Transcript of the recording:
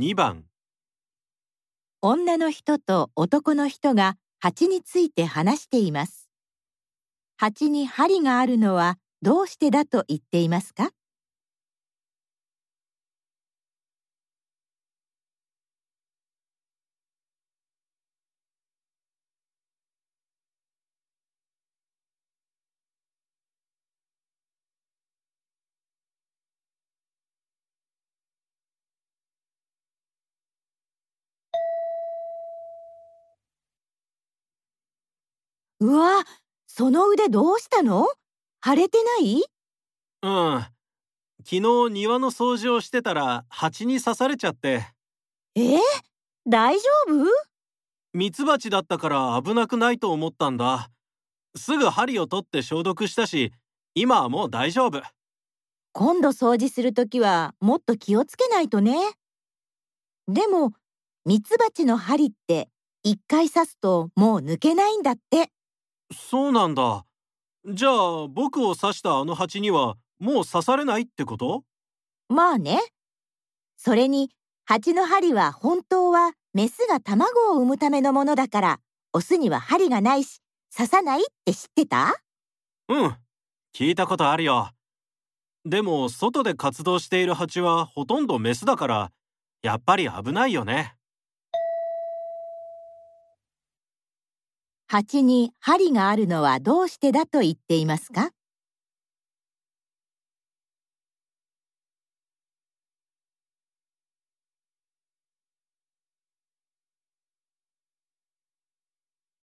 2番女の人と男の人が蜂について話しています。蜂に針があるのはどうしてだと言っていますか？うわ、その腕どうしたの？腫れてない？うん。昨日庭の掃除をしてたら蜂に刺されちゃって。え？ー、大丈夫？ミツバチだったから危なくないと思ったんだ。すぐ針を取って消毒したし今はもう大丈夫。今度掃除するときはもっと気をつけないとね。でも、ミツバチの針って一回刺すともう抜けないんだって。そうなんだ。じゃあ僕を刺したあの蜂にはもう刺されないってこと？まあね。それに、蜂の針は本当はメスが卵を産むためのものだから、オスには針がないし、刺さないって知ってた？うん。聞いたことあるよ。でも外で活動している蜂はほとんどメスだからやっぱり危ないよね蜂に針があるのはどうしてだと言っていますか？